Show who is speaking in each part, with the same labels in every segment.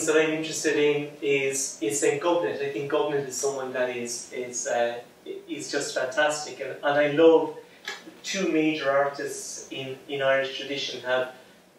Speaker 1: things that I'm interested in is is St. Gobnait. I think Gobnait is someone that is is uh, is just fantastic, and, and I love two major artists in, in Irish tradition have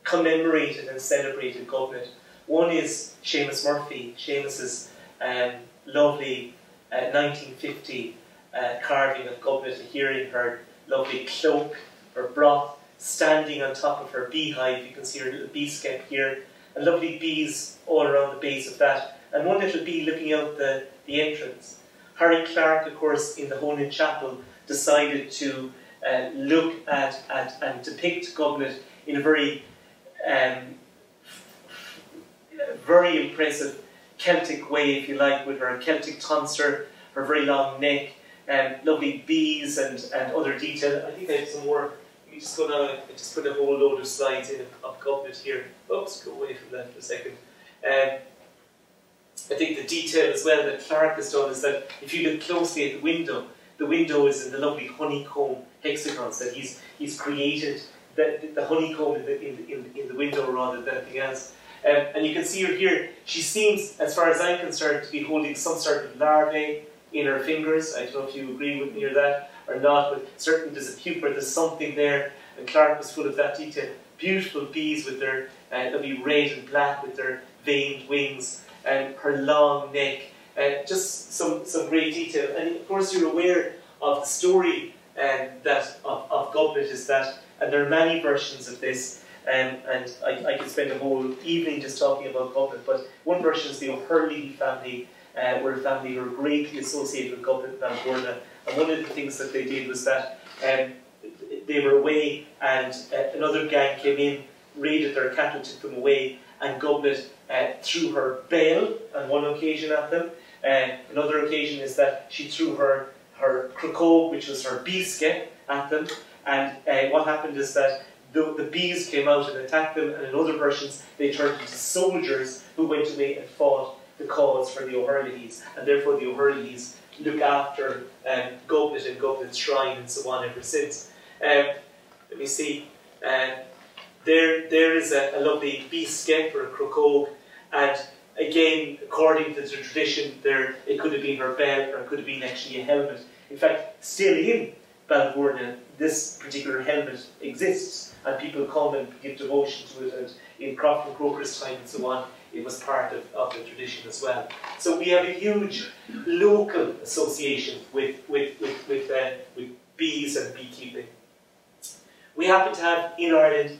Speaker 1: commemorated and celebrated Gobnait. One is Seamus Murphy. Seamus's um, lovely uh, 1950 uh, carving of Gobnait here in her lovely cloak, her broth, standing on top of her beehive. You can see her little bee skep here, and lovely bees all around the base of that, and one little bee looking out the, the entrance. Harry Clarke, of course, in the Honan Chapel, decided to uh, look at, at and depict Gobnait in a very, um, very impressive Celtic way, if you like, with her Celtic tonsure, her very long neck, um, lovely bees and, and other detail. I think I have some more. Just go down. I just put a whole load of slides in of it here. Oops, go away from that for a second. Um, I think the detail as well that Clarke has done is that if you look closely at the window, the window is in the lovely honeycomb hexagons that he's he's created the, the honeycomb in the, in, in the window rather than anything else. Um, and you can see her here. She seems, as far as I'm concerned, to be holding some sort of larvae in her fingers. I don't know if you agree with me or that or not, but certainly there's a pupa, there's something there. And Clarke was full of that detail. Beautiful bees with their, uh, they'll be red and black with their veined wings and her long neck. Uh, just some, some great detail. And of course, you're aware of the story um, that of, of Gobnait is that, and there are many versions of this, um, and I, I could spend a whole evening just talking about Gobnait, but one version is the O'Hurley family, uh, were a family who were greatly associated with Gobnait Ballyvourney, and one of the things that they did was that um, they were away and uh, another gang came in, raided their cattle, took them away, and Gobnait uh, threw her bell on one occasion at them. Uh, another occasion is that she threw her her croco, which was her skep, at them. And uh, what happened is that the, the bees came out and attacked them, and in other versions, they turned into soldiers who went away and fought the cause for the O'Hurleys, and therefore the O'Hurleys look after um, Gobnait and Gobnait's shrine and so on ever since. Um, let me see. Uh, there, there is a, a lovely bee skep or a croco, and again, according to the tradition, there it could have been her bell or it could have been actually a helmet. In fact, still in Ballyvourney, this particular helmet exists, and people come and give devotion to it. And in Crofton Croker's time and so on, it was part of, of the tradition as well. So we have a huge local association with with with with, uh, with bees and beekeeping. We happen to have in Ireland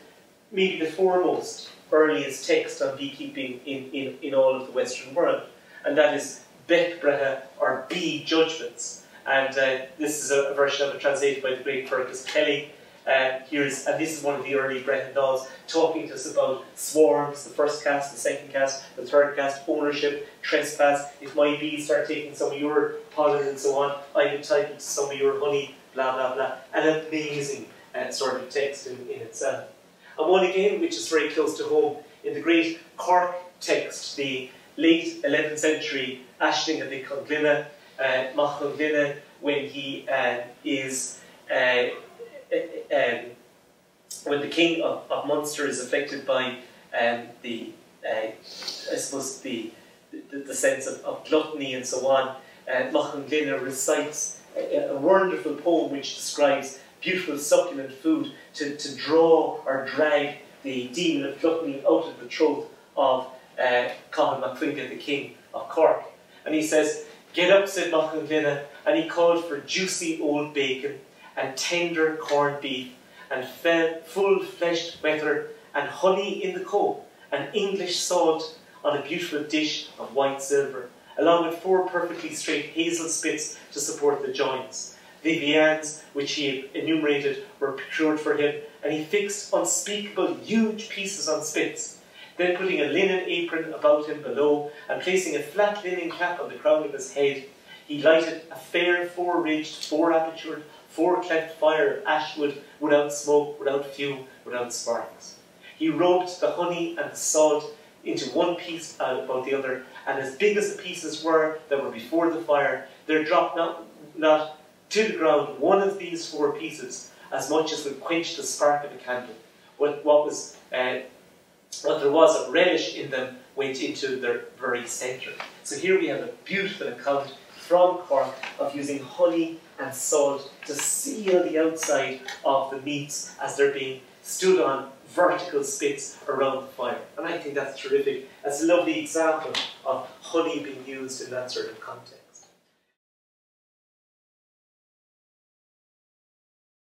Speaker 1: maybe the foremost earliest text on beekeeping in, in, in all of the Western world, and that is Bechbretha, or Bee Judgments. And uh, this is a, version of it translated by the great Fergus Kelly. Uh, here's, and this is one of the early Brehon Laws talking to us about swarms, the first cast, the second cast, the third cast, ownership, trespass. If my bees start taking some of your pollen and so on, I'm entitled to some of your honey, blah, blah, blah. An amazing uh, sort of text in, in itself. And one again, which is very close to home, in the great Cork text, the late 11th century Ashling of the Conglina, uh, when he uh, is, uh, um, when the king of, of Munster is affected by um, the, uh, I suppose, the, the, the sense of, of, gluttony and so on, uh, recites a, a wonderful poem which describes beautiful succulent food to, to draw or drag the demon of gluttony out of the throat of uh, Cathal the king of Cork. And he says, Get up, said Machan and he called for juicy old bacon and tender corned beef and full-fleshed wether and honey in the comb and English salt on a beautiful dish of white silver, along with four perfectly straight hazel spits to support the joints. The viands which he enumerated were procured for him, and he fixed unspeakable huge pieces on spits. Then putting a linen apron about him below, and placing a flat linen cap on the crown of his head, he lighted a fair four-ridged, four-apertured, four-cleft fire of ashwood, without smoke, without fume, without sparks. He rubbed the honey and the salt into one piece about the other, and as big as the pieces were that were before the fire, there dropped not, not to the ground one of these four pieces as much as would quench the spark of a candle. What, what, was, uh, what there was of relish in them went into their very centre. So here we have a beautiful account from Cork of using honey and salt to seal the outside of the meats as they're being stood on vertical spits around the fire. And I think that's terrific. That's a lovely example of honey being used in that sort of context.